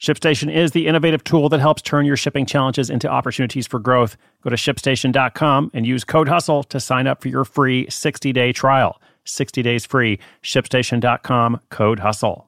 ShipStation is the innovative tool that helps turn your shipping challenges into opportunities for growth. Go to shipstation.com and use code HUSTLE to sign up for your free 60 day trial. 60 days free. ShipStation.com, code HUSTLE.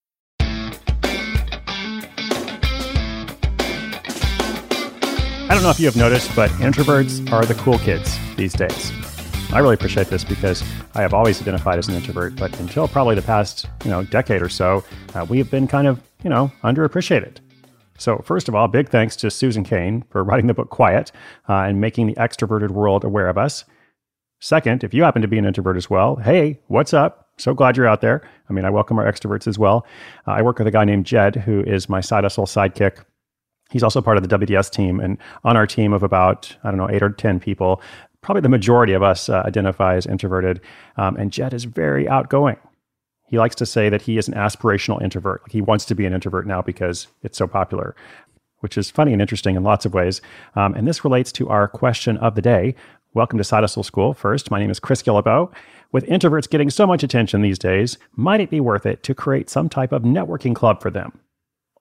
I don't know if you have noticed, but introverts are the cool kids these days. I really appreciate this because I have always identified as an introvert, but until probably the past, you know, decade or so, uh, we have been kind of, you know, underappreciated. So, first of all, big thanks to Susan Cain for writing the book Quiet uh, and making the extroverted world aware of us. Second, if you happen to be an introvert as well, hey, what's up? So glad you're out there. I mean, I welcome our extroverts as well. Uh, I work with a guy named Jed, who is my side hustle sidekick He's also part of the WDS team. And on our team of about, I don't know, eight or 10 people, probably the majority of us uh, identify as introverted. Um, and Jed is very outgoing. He likes to say that he is an aspirational introvert. Like he wants to be an introvert now because it's so popular, which is funny and interesting in lots of ways. Um, and this relates to our question of the day. Welcome to Side School. First, my name is Chris Guillebeau. With introverts getting so much attention these days, might it be worth it to create some type of networking club for them?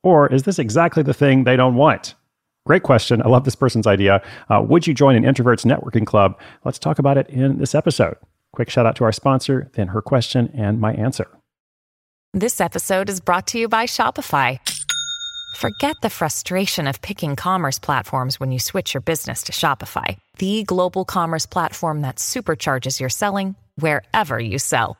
Or is this exactly the thing they don't want? Great question. I love this person's idea. Uh, would you join an introverts networking club? Let's talk about it in this episode. Quick shout out to our sponsor, then her question and my answer. This episode is brought to you by Shopify. Forget the frustration of picking commerce platforms when you switch your business to Shopify, the global commerce platform that supercharges your selling wherever you sell.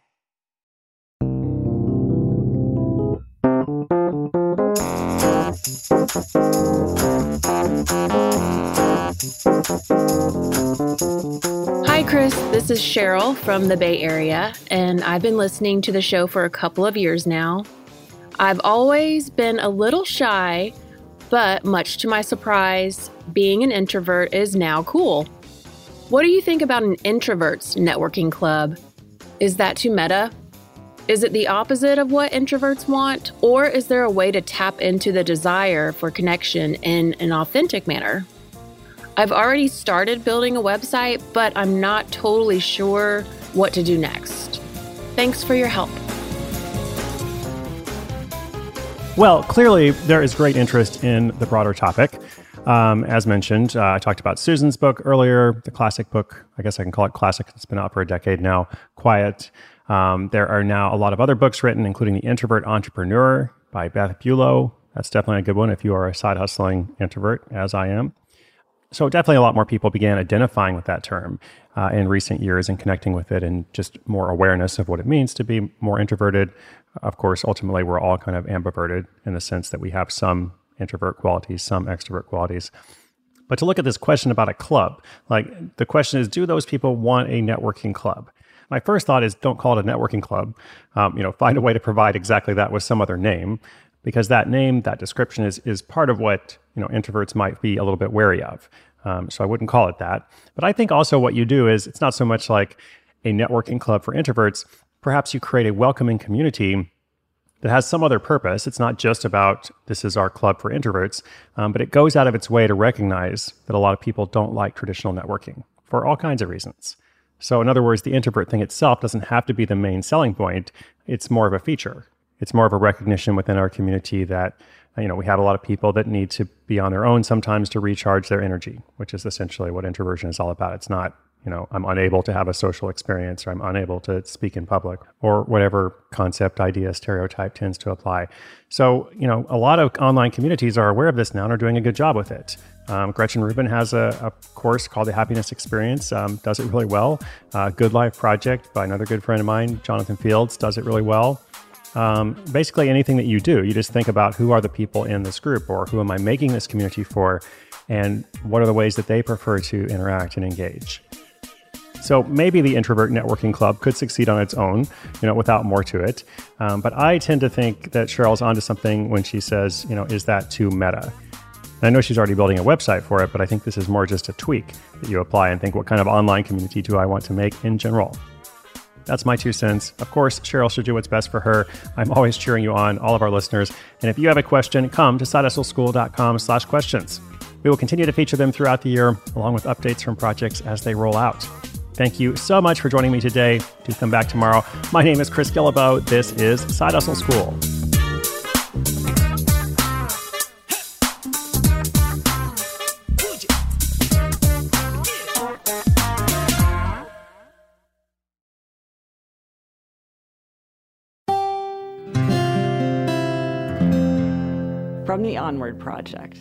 Hi, Chris. This is Cheryl from the Bay Area, and I've been listening to the show for a couple of years now. I've always been a little shy, but much to my surprise, being an introvert is now cool. What do you think about an introverts networking club? Is that too meta? Is it the opposite of what introverts want? Or is there a way to tap into the desire for connection in an authentic manner? I've already started building a website, but I'm not totally sure what to do next. Thanks for your help. Well, clearly, there is great interest in the broader topic. Um, as mentioned, uh, I talked about Susan's book earlier, the classic book. I guess I can call it classic. It's been out for a decade now. Quiet. Um, there are now a lot of other books written, including The Introvert Entrepreneur by Beth Buelow. That's definitely a good one if you are a side hustling introvert, as I am. So, definitely a lot more people began identifying with that term uh, in recent years and connecting with it and just more awareness of what it means to be more introverted. Of course, ultimately, we're all kind of ambiverted in the sense that we have some introvert qualities, some extrovert qualities. But to look at this question about a club, like the question is, do those people want a networking club? My first thought is don't call it a networking club. Um, you know, find a way to provide exactly that with some other name, because that name, that description is is part of what you know introverts might be a little bit wary of. Um, so I wouldn't call it that. But I think also what you do is it's not so much like a networking club for introverts. Perhaps you create a welcoming community that has some other purpose. It's not just about this is our club for introverts, um, but it goes out of its way to recognize that a lot of people don't like traditional networking for all kinds of reasons. So, in other words, the introvert thing itself doesn't have to be the main selling point. It's more of a feature. It's more of a recognition within our community that you know we have a lot of people that need to be on their own sometimes to recharge their energy, which is essentially what introversion is all about. It's not you know I'm unable to have a social experience or I'm unable to speak in public or whatever concept, idea, stereotype tends to apply. So you know a lot of online communities are aware of this now and are doing a good job with it. Um, Gretchen Rubin has a, a, course called the Happiness Experience, um, does it really well. Uh, good Life Project by another good friend of mine, Jonathan Fields, does it really well. Um, basically, anything that you do, you just think about who are the people in this group or who am I making this community for and what are the ways that they prefer to interact and engage. So maybe the introvert networking club could succeed on its own, you know, without more to it. Um, but I tend to think that Cheryl's onto something when she says, you know, is that too meta? And I know she's already building a website for it, but I think this is more just a tweak that you apply and think, what kind of online community do I want to make in general? That's my two cents. Of course, Cheryl should do what's best for her. I'm always cheering you on, all of our listeners. And if you have a question, come to sidehustleschool.com slash questions. We will continue to feature them throughout the year, along with updates from projects as they roll out. Thank you so much for joining me today. Do come back tomorrow. My name is Chris Guillebeau. This is Side Hustle School. from the Onward Project.